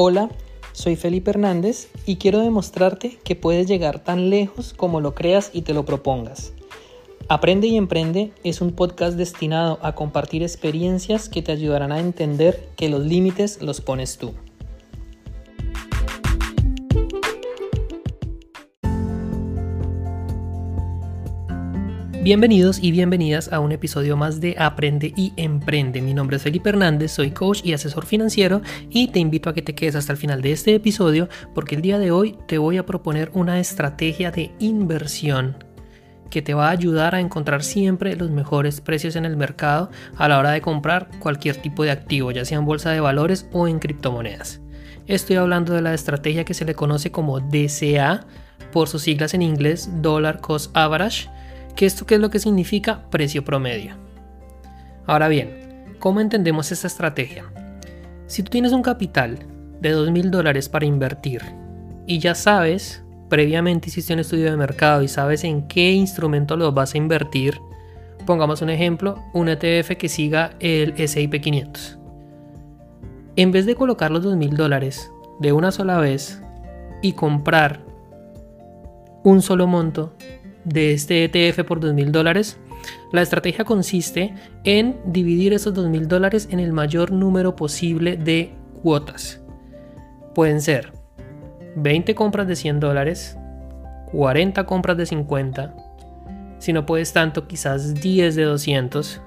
Hola, soy Felipe Hernández y quiero demostrarte que puedes llegar tan lejos como lo creas y te lo propongas. Aprende y Emprende es un podcast destinado a compartir experiencias que te ayudarán a entender que los límites los pones tú. Bienvenidos y bienvenidas a un episodio más de Aprende y Emprende. Mi nombre es Felipe Hernández, soy coach y asesor financiero y te invito a que te quedes hasta el final de este episodio porque el día de hoy te voy a proponer una estrategia de inversión que te va a ayudar a encontrar siempre los mejores precios en el mercado a la hora de comprar cualquier tipo de activo, ya sea en bolsa de valores o en criptomonedas. Estoy hablando de la estrategia que se le conoce como DCA por sus siglas en inglés Dollar Cost Average ¿Qué esto qué es lo que significa precio promedio? Ahora bien, ¿cómo entendemos esta estrategia? Si tú tienes un capital de 2 mil dólares para invertir y ya sabes, previamente hiciste un estudio de mercado y sabes en qué instrumento lo vas a invertir, pongamos un ejemplo, un ETF que siga el SIP 500. En vez de colocar los 2 mil dólares de una sola vez y comprar un solo monto, de este ETF por $2,000 mil dólares, la estrategia consiste en dividir esos $2,000 mil dólares en el mayor número posible de cuotas. Pueden ser 20 compras de 100 dólares, 40 compras de 50, si no puedes tanto, quizás 10 de 200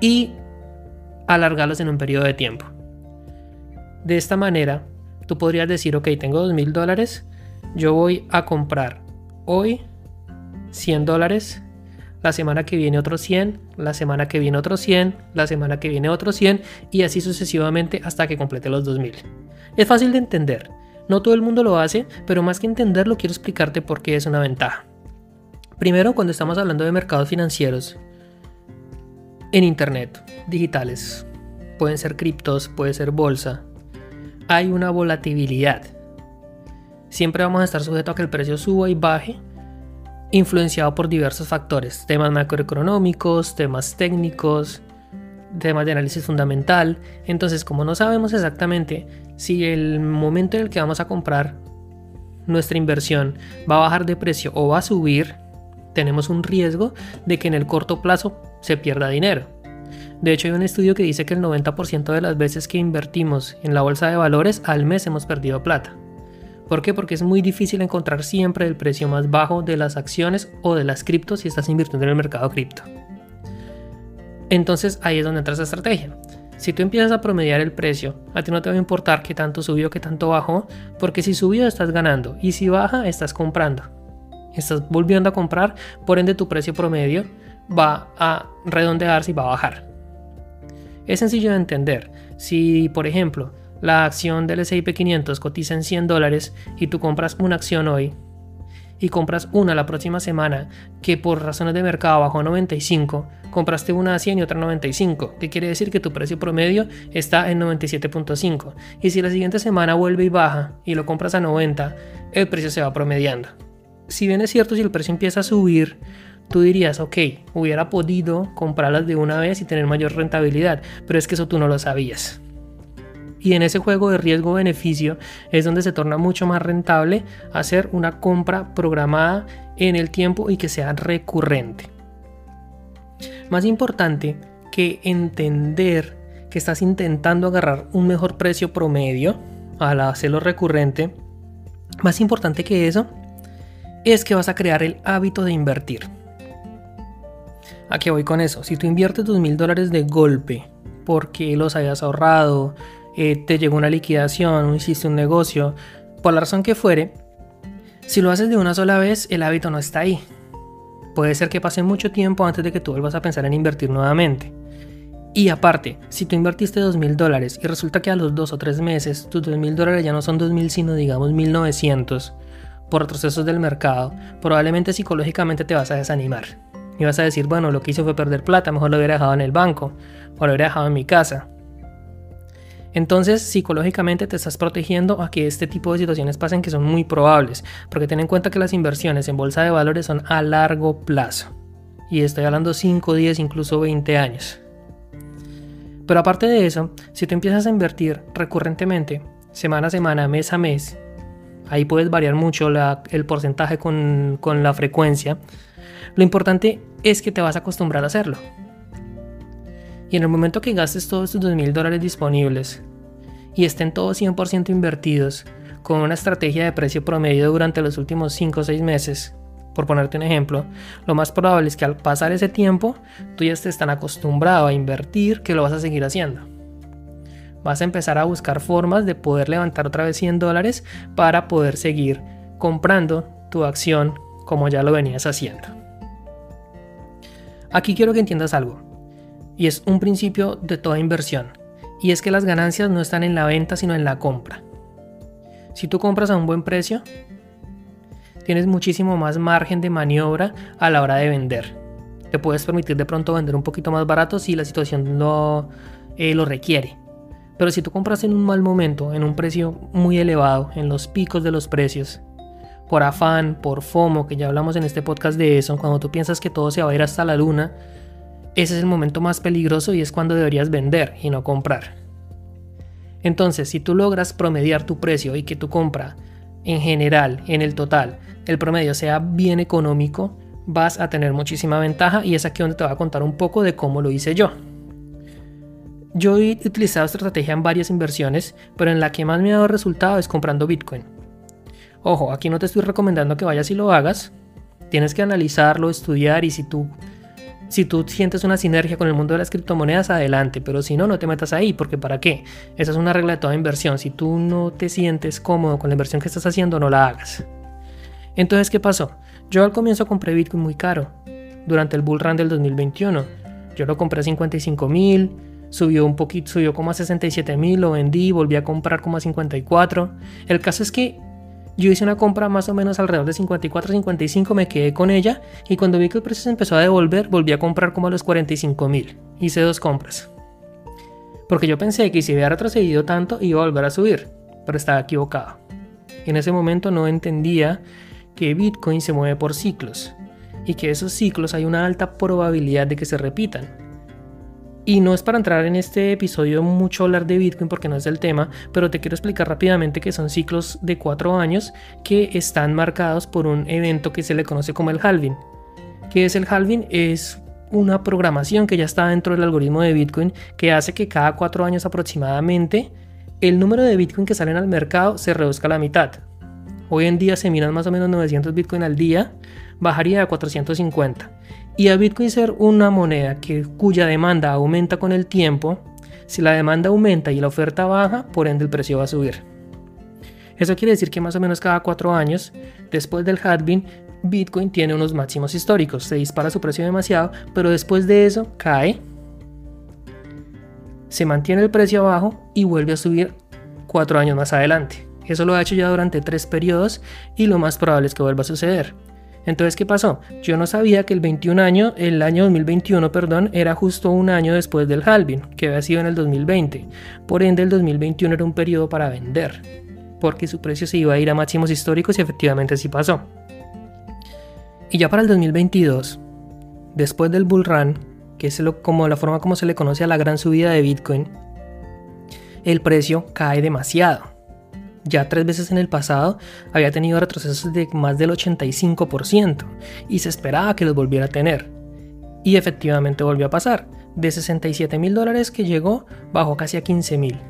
y alargarlos en un periodo de tiempo. De esta manera, tú podrías decir, ok, tengo $2,000 mil dólares, yo voy a comprar hoy 100 dólares, la semana que viene otros 100, la semana que viene otros 100, la semana que viene otros 100 y así sucesivamente hasta que complete los 2000. Es fácil de entender, no todo el mundo lo hace, pero más que entenderlo quiero explicarte por qué es una ventaja. Primero, cuando estamos hablando de mercados financieros, en Internet, digitales, pueden ser criptos, puede ser bolsa, hay una volatilidad. Siempre vamos a estar sujetos a que el precio suba y baje, influenciado por diversos factores, temas macroeconómicos, temas técnicos, temas de análisis fundamental. Entonces, como no sabemos exactamente si el momento en el que vamos a comprar nuestra inversión va a bajar de precio o va a subir, tenemos un riesgo de que en el corto plazo se pierda dinero. De hecho, hay un estudio que dice que el 90% de las veces que invertimos en la bolsa de valores al mes hemos perdido plata. ¿Por qué? Porque es muy difícil encontrar siempre el precio más bajo de las acciones o de las criptos si estás invirtiendo en el mercado cripto. Entonces ahí es donde entra esa estrategia. Si tú empiezas a promediar el precio, a ti no te va a importar qué tanto subió, qué tanto bajó, porque si subió estás ganando y si baja estás comprando. Estás volviendo a comprar, por ende tu precio promedio va a redondearse y va a bajar. Es sencillo de entender. Si, por ejemplo, la acción del S&P 500 cotiza en 100 dólares y tú compras una acción hoy y compras una la próxima semana que por razones de mercado bajó a 95, compraste una a 100 y otra a 95, que quiere decir que tu precio promedio está en 97.5. Y si la siguiente semana vuelve y baja y lo compras a 90, el precio se va promediando. Si bien es cierto, si el precio empieza a subir, tú dirías, ok, hubiera podido comprarlas de una vez y tener mayor rentabilidad, pero es que eso tú no lo sabías. Y en ese juego de riesgo-beneficio es donde se torna mucho más rentable hacer una compra programada en el tiempo y que sea recurrente. Más importante que entender que estás intentando agarrar un mejor precio promedio al hacerlo recurrente, más importante que eso es que vas a crear el hábito de invertir. ¿A qué voy con eso? Si tú inviertes dos mil dólares de golpe porque los hayas ahorrado, eh, te llegó una liquidación, hiciste un negocio, por la razón que fuere, si lo haces de una sola vez, el hábito no está ahí. Puede ser que pase mucho tiempo antes de que tú vuelvas a pensar en invertir nuevamente. Y aparte, si tú invertiste dos mil dólares y resulta que a los dos o tres meses tus dos mil dólares ya no son dos mil sino digamos 1900 por retrocesos del mercado, probablemente psicológicamente te vas a desanimar. Y vas a decir, bueno, lo que hice fue perder plata, mejor lo hubiera dejado en el banco o lo hubiera dejado en mi casa. Entonces, psicológicamente te estás protegiendo a que este tipo de situaciones pasen que son muy probables, porque ten en cuenta que las inversiones en bolsa de valores son a largo plazo. Y estoy hablando 5, 10, incluso 20 años. Pero aparte de eso, si tú empiezas a invertir recurrentemente, semana a semana, mes a mes, ahí puedes variar mucho el porcentaje con, con la frecuencia, lo importante es que te vas a acostumbrar a hacerlo. Y en el momento que gastes todos tus 2 mil dólares disponibles y estén todos 100% invertidos con una estrategia de precio promedio durante los últimos 5 o 6 meses, por ponerte un ejemplo, lo más probable es que al pasar ese tiempo tú ya estés tan acostumbrado a invertir que lo vas a seguir haciendo. Vas a empezar a buscar formas de poder levantar otra vez 100 dólares para poder seguir comprando tu acción como ya lo venías haciendo. Aquí quiero que entiendas algo, y es un principio de toda inversión, y es que las ganancias no están en la venta sino en la compra. Si tú compras a un buen precio, tienes muchísimo más margen de maniobra a la hora de vender. Te puedes permitir de pronto vender un poquito más barato si la situación no eh, lo requiere. Pero si tú compras en un mal momento, en un precio muy elevado, en los picos de los precios, por afán, por FOMO, que ya hablamos en este podcast de eso, cuando tú piensas que todo se va a ir hasta la luna, ese es el momento más peligroso y es cuando deberías vender y no comprar. Entonces, si tú logras promediar tu precio y que tu compra en general, en el total, el promedio sea bien económico, vas a tener muchísima ventaja y es aquí donde te voy a contar un poco de cómo lo hice yo. Yo he utilizado esta estrategia en varias inversiones, pero en la que más me ha dado resultado es comprando Bitcoin. Ojo, aquí no te estoy recomendando que vayas y lo hagas. Tienes que analizarlo, estudiar y si tú si tú sientes una sinergia con el mundo de las criptomonedas, adelante, pero si no, no te metas ahí, porque ¿para qué? Esa es una regla de toda inversión. Si tú no te sientes cómodo con la inversión que estás haciendo, no la hagas. Entonces, ¿qué pasó? Yo al comienzo compré Bitcoin muy caro, durante el bull run del 2021. Yo lo compré a 55 mil, subió un poquito, subió como a 67 mil, lo vendí, volví a comprar como a 54. El caso es que yo hice una compra más o menos alrededor de 54, 55, me quedé con ella y cuando vi que el precio se empezó a devolver, volví a comprar como a los 45 mil. Hice dos compras. Porque yo pensé que si había retrocedido tanto iba a volver a subir, pero estaba equivocado. En ese momento no entendía que Bitcoin se mueve por ciclos y que esos ciclos hay una alta probabilidad de que se repitan. Y no es para entrar en este episodio mucho hablar de Bitcoin porque no es el tema, pero te quiero explicar rápidamente que son ciclos de cuatro años que están marcados por un evento que se le conoce como el halving. ¿Qué es el halving? Es una programación que ya está dentro del algoritmo de Bitcoin que hace que cada cuatro años aproximadamente el número de Bitcoin que salen al mercado se reduzca a la mitad. Hoy en día se miran más o menos 900 Bitcoin al día, bajaría a 450 y a Bitcoin ser una moneda que, cuya demanda aumenta con el tiempo, si la demanda aumenta y la oferta baja, por ende el precio va a subir. Eso quiere decir que más o menos cada cuatro años, después del halving, Bitcoin tiene unos máximos históricos, se dispara su precio demasiado, pero después de eso cae, se mantiene el precio abajo y vuelve a subir cuatro años más adelante. Eso lo ha hecho ya durante tres periodos y lo más probable es que vuelva a suceder. Entonces, ¿qué pasó? Yo no sabía que el 21 año, el año 2021, perdón, era justo un año después del halving, que había sido en el 2020. Por ende, el 2021 era un periodo para vender, porque su precio se iba a ir a máximos históricos y efectivamente así pasó. Y ya para el 2022, después del bull run, que es como la forma como se le conoce a la gran subida de Bitcoin, el precio cae demasiado ya tres veces en el pasado había tenido retrocesos de más del 85% y se esperaba que los volviera a tener. Y efectivamente volvió a pasar. De 67 mil dólares que llegó, bajó casi a 15 mil.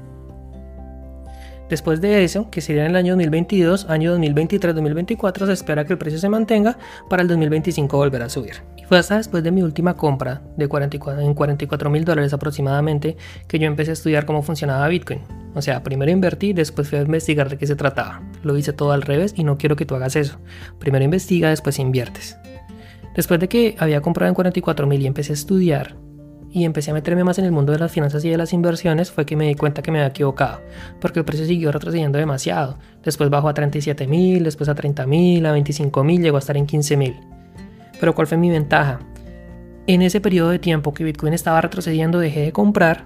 Después de eso, que sería en el año 2022, año 2023-2024, se espera que el precio se mantenga para el 2025 volver a subir. Y fue hasta después de mi última compra de 44, en 44 mil dólares aproximadamente que yo empecé a estudiar cómo funcionaba Bitcoin. O sea, primero invertí, después fui a investigar de qué se trataba. Lo hice todo al revés y no quiero que tú hagas eso. Primero investiga, después inviertes. Después de que había comprado en 44 mil y empecé a estudiar, y empecé a meterme más en el mundo de las finanzas y de las inversiones, fue que me di cuenta que me había equivocado, porque el precio siguió retrocediendo demasiado. Después bajó a 37 mil, después a 30 mil, a 25 mil, llegó a estar en 15 mil. Pero ¿cuál fue mi ventaja? En ese periodo de tiempo que Bitcoin estaba retrocediendo, dejé de comprar,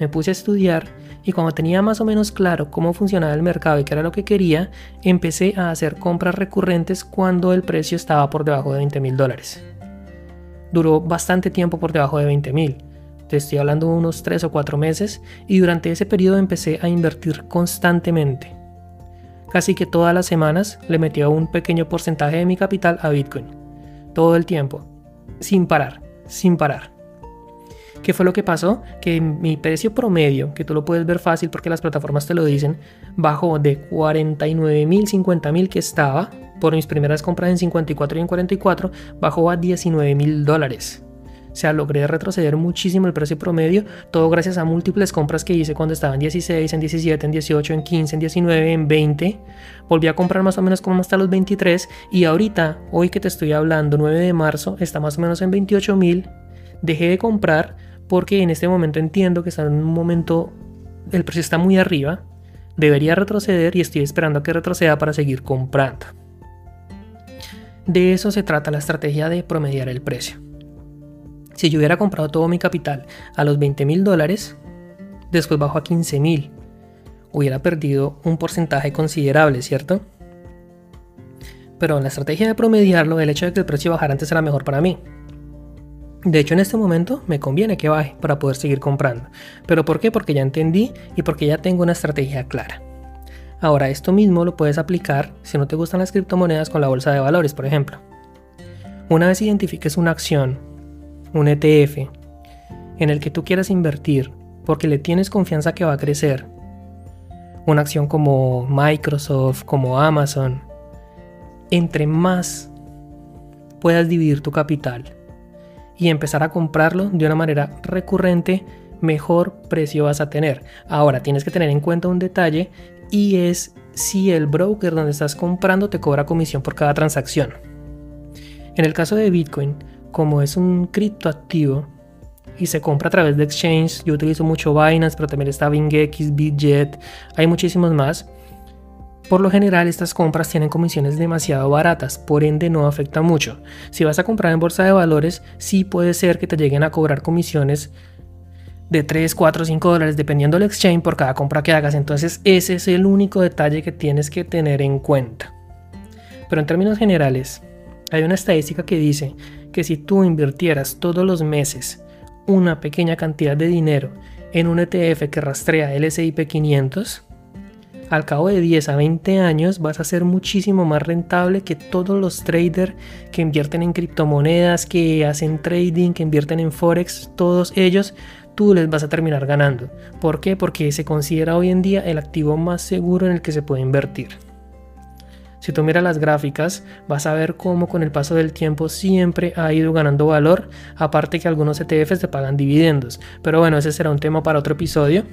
me puse a estudiar y cuando tenía más o menos claro cómo funcionaba el mercado y qué era lo que quería, empecé a hacer compras recurrentes cuando el precio estaba por debajo de 20 mil dólares duró bastante tiempo por debajo de 20 mil. Te estoy hablando de unos 3 o 4 meses y durante ese periodo empecé a invertir constantemente. Casi que todas las semanas le metía un pequeño porcentaje de mi capital a Bitcoin. Todo el tiempo. Sin parar, sin parar. ¿Qué fue lo que pasó? Que mi precio promedio, que tú lo puedes ver fácil porque las plataformas te lo dicen, bajó de 49 mil, 50 mil que estaba por mis primeras compras en 54 y en 44, bajó a 19 mil dólares. O sea, logré retroceder muchísimo el precio promedio, todo gracias a múltiples compras que hice cuando estaba en 16, en 17, en 18, en 15, en 19, en 20. Volví a comprar más o menos como hasta los 23 y ahorita, hoy que te estoy hablando, 9 de marzo, está más o menos en 28 mil. Dejé de comprar porque en este momento entiendo que está en un momento, el precio está muy arriba, debería retroceder y estoy esperando a que retroceda para seguir comprando. De eso se trata la estrategia de promediar el precio. Si yo hubiera comprado todo mi capital a los 20 mil dólares, después bajo a 15 mil, hubiera perdido un porcentaje considerable, ¿cierto? Pero la estrategia de promediarlo, el hecho de que el precio bajara antes era mejor para mí. De hecho, en este momento me conviene que baje para poder seguir comprando. ¿Pero por qué? Porque ya entendí y porque ya tengo una estrategia clara. Ahora, esto mismo lo puedes aplicar si no te gustan las criptomonedas con la bolsa de valores, por ejemplo. Una vez identifiques una acción, un ETF, en el que tú quieras invertir porque le tienes confianza que va a crecer, una acción como Microsoft, como Amazon, entre más puedas dividir tu capital y empezar a comprarlo de una manera recurrente, mejor precio vas a tener. Ahora tienes que tener en cuenta un detalle y es si el broker donde estás comprando te cobra comisión por cada transacción. En el caso de Bitcoin, como es un criptoactivo y se compra a través de exchange, yo utilizo mucho Binance, pero también está BingX, Bitget, hay muchísimos más. Por lo general estas compras tienen comisiones demasiado baratas, por ende no afecta mucho. Si vas a comprar en bolsa de valores, sí puede ser que te lleguen a cobrar comisiones de 3, 4, 5 dólares dependiendo del exchange por cada compra que hagas. Entonces ese es el único detalle que tienes que tener en cuenta. Pero en términos generales, hay una estadística que dice que si tú invirtieras todos los meses una pequeña cantidad de dinero en un ETF que rastrea el S&P 500, al cabo de 10 a 20 años vas a ser muchísimo más rentable que todos los traders que invierten en criptomonedas, que hacen trading, que invierten en forex, todos ellos tú les vas a terminar ganando. ¿Por qué? Porque se considera hoy en día el activo más seguro en el que se puede invertir. Si tú miras las gráficas, vas a ver cómo con el paso del tiempo siempre ha ido ganando valor, aparte que algunos ETFs te pagan dividendos. Pero bueno, ese será un tema para otro episodio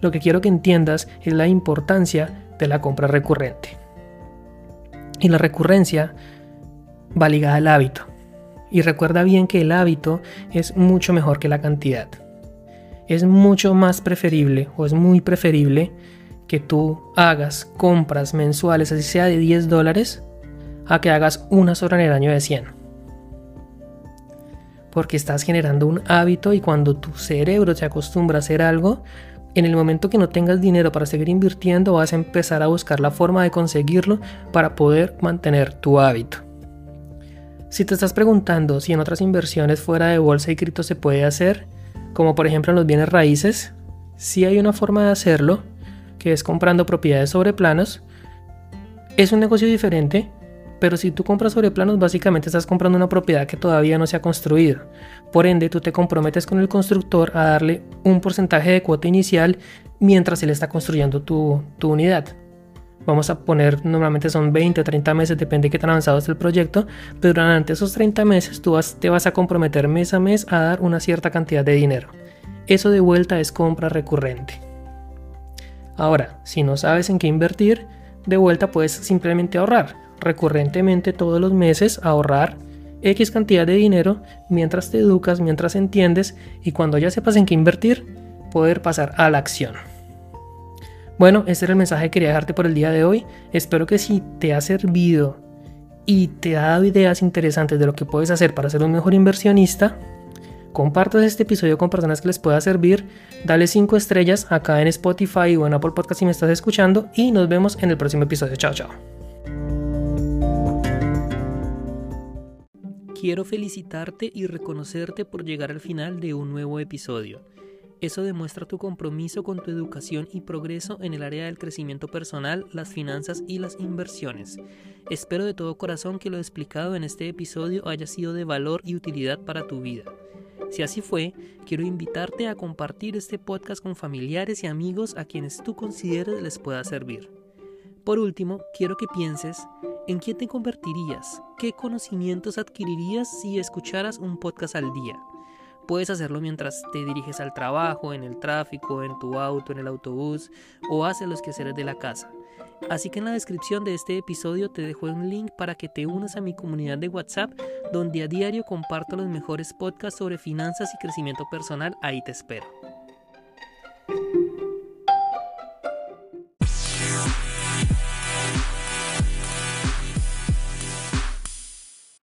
lo que quiero que entiendas es la importancia de la compra recurrente. Y la recurrencia va ligada al hábito. Y recuerda bien que el hábito es mucho mejor que la cantidad. Es mucho más preferible o es muy preferible que tú hagas compras mensuales, así sea de 10 dólares, a que hagas una sola en el año de 100. Porque estás generando un hábito y cuando tu cerebro se acostumbra a hacer algo, en el momento que no tengas dinero para seguir invirtiendo, vas a empezar a buscar la forma de conseguirlo para poder mantener tu hábito. Si te estás preguntando si en otras inversiones fuera de bolsa y cripto se puede hacer, como por ejemplo en los bienes raíces, sí hay una forma de hacerlo, que es comprando propiedades sobre planos. Es un negocio diferente, pero si tú compras sobre planos, básicamente estás comprando una propiedad que todavía no se ha construido. Por ende, tú te comprometes con el constructor a darle un porcentaje de cuota inicial mientras él está construyendo tu, unidad. Vamos a poner, normalmente son 20 o 30 meses, depende de qué tan avanzado es el proyecto, pero durante esos 30 meses tú te vas a comprometer mes a mes a dar una cierta cantidad de dinero. Eso de vuelta es compra recurrente. Ahora, si no sabes en qué invertir, de vuelta puedes simplemente ahorrar recurrentemente todos los meses ahorrar X cantidad de dinero mientras te educas, mientras entiendes y cuando ya sepas en qué invertir, poder pasar a la acción. Bueno, este era el mensaje que quería dejarte por el día de hoy. Espero que si te ha servido y te ha dado ideas interesantes de lo que puedes hacer para ser un mejor inversionista, compartas este episodio con personas que les pueda servir, dale 5 estrellas acá en Spotify o en Apple Podcast si me estás escuchando y nos vemos en el próximo episodio. Chao, chao. Quiero felicitarte y reconocerte por llegar al final de un nuevo episodio. Eso demuestra tu compromiso con tu educación y progreso en el área del crecimiento personal, las finanzas y las inversiones. Espero de todo corazón que lo explicado en este episodio haya sido de valor y utilidad para tu vida. Si así fue, quiero invitarte a compartir este podcast con familiares y amigos a quienes tú consideres les pueda servir. Por último, quiero que pienses en quién te convertirías, qué conocimientos adquirirías si escucharas un podcast al día. Puedes hacerlo mientras te diriges al trabajo, en el tráfico, en tu auto, en el autobús o haces los quehaceres de la casa. Así que en la descripción de este episodio te dejo un link para que te unas a mi comunidad de WhatsApp donde a diario comparto los mejores podcasts sobre finanzas y crecimiento personal. Ahí te espero.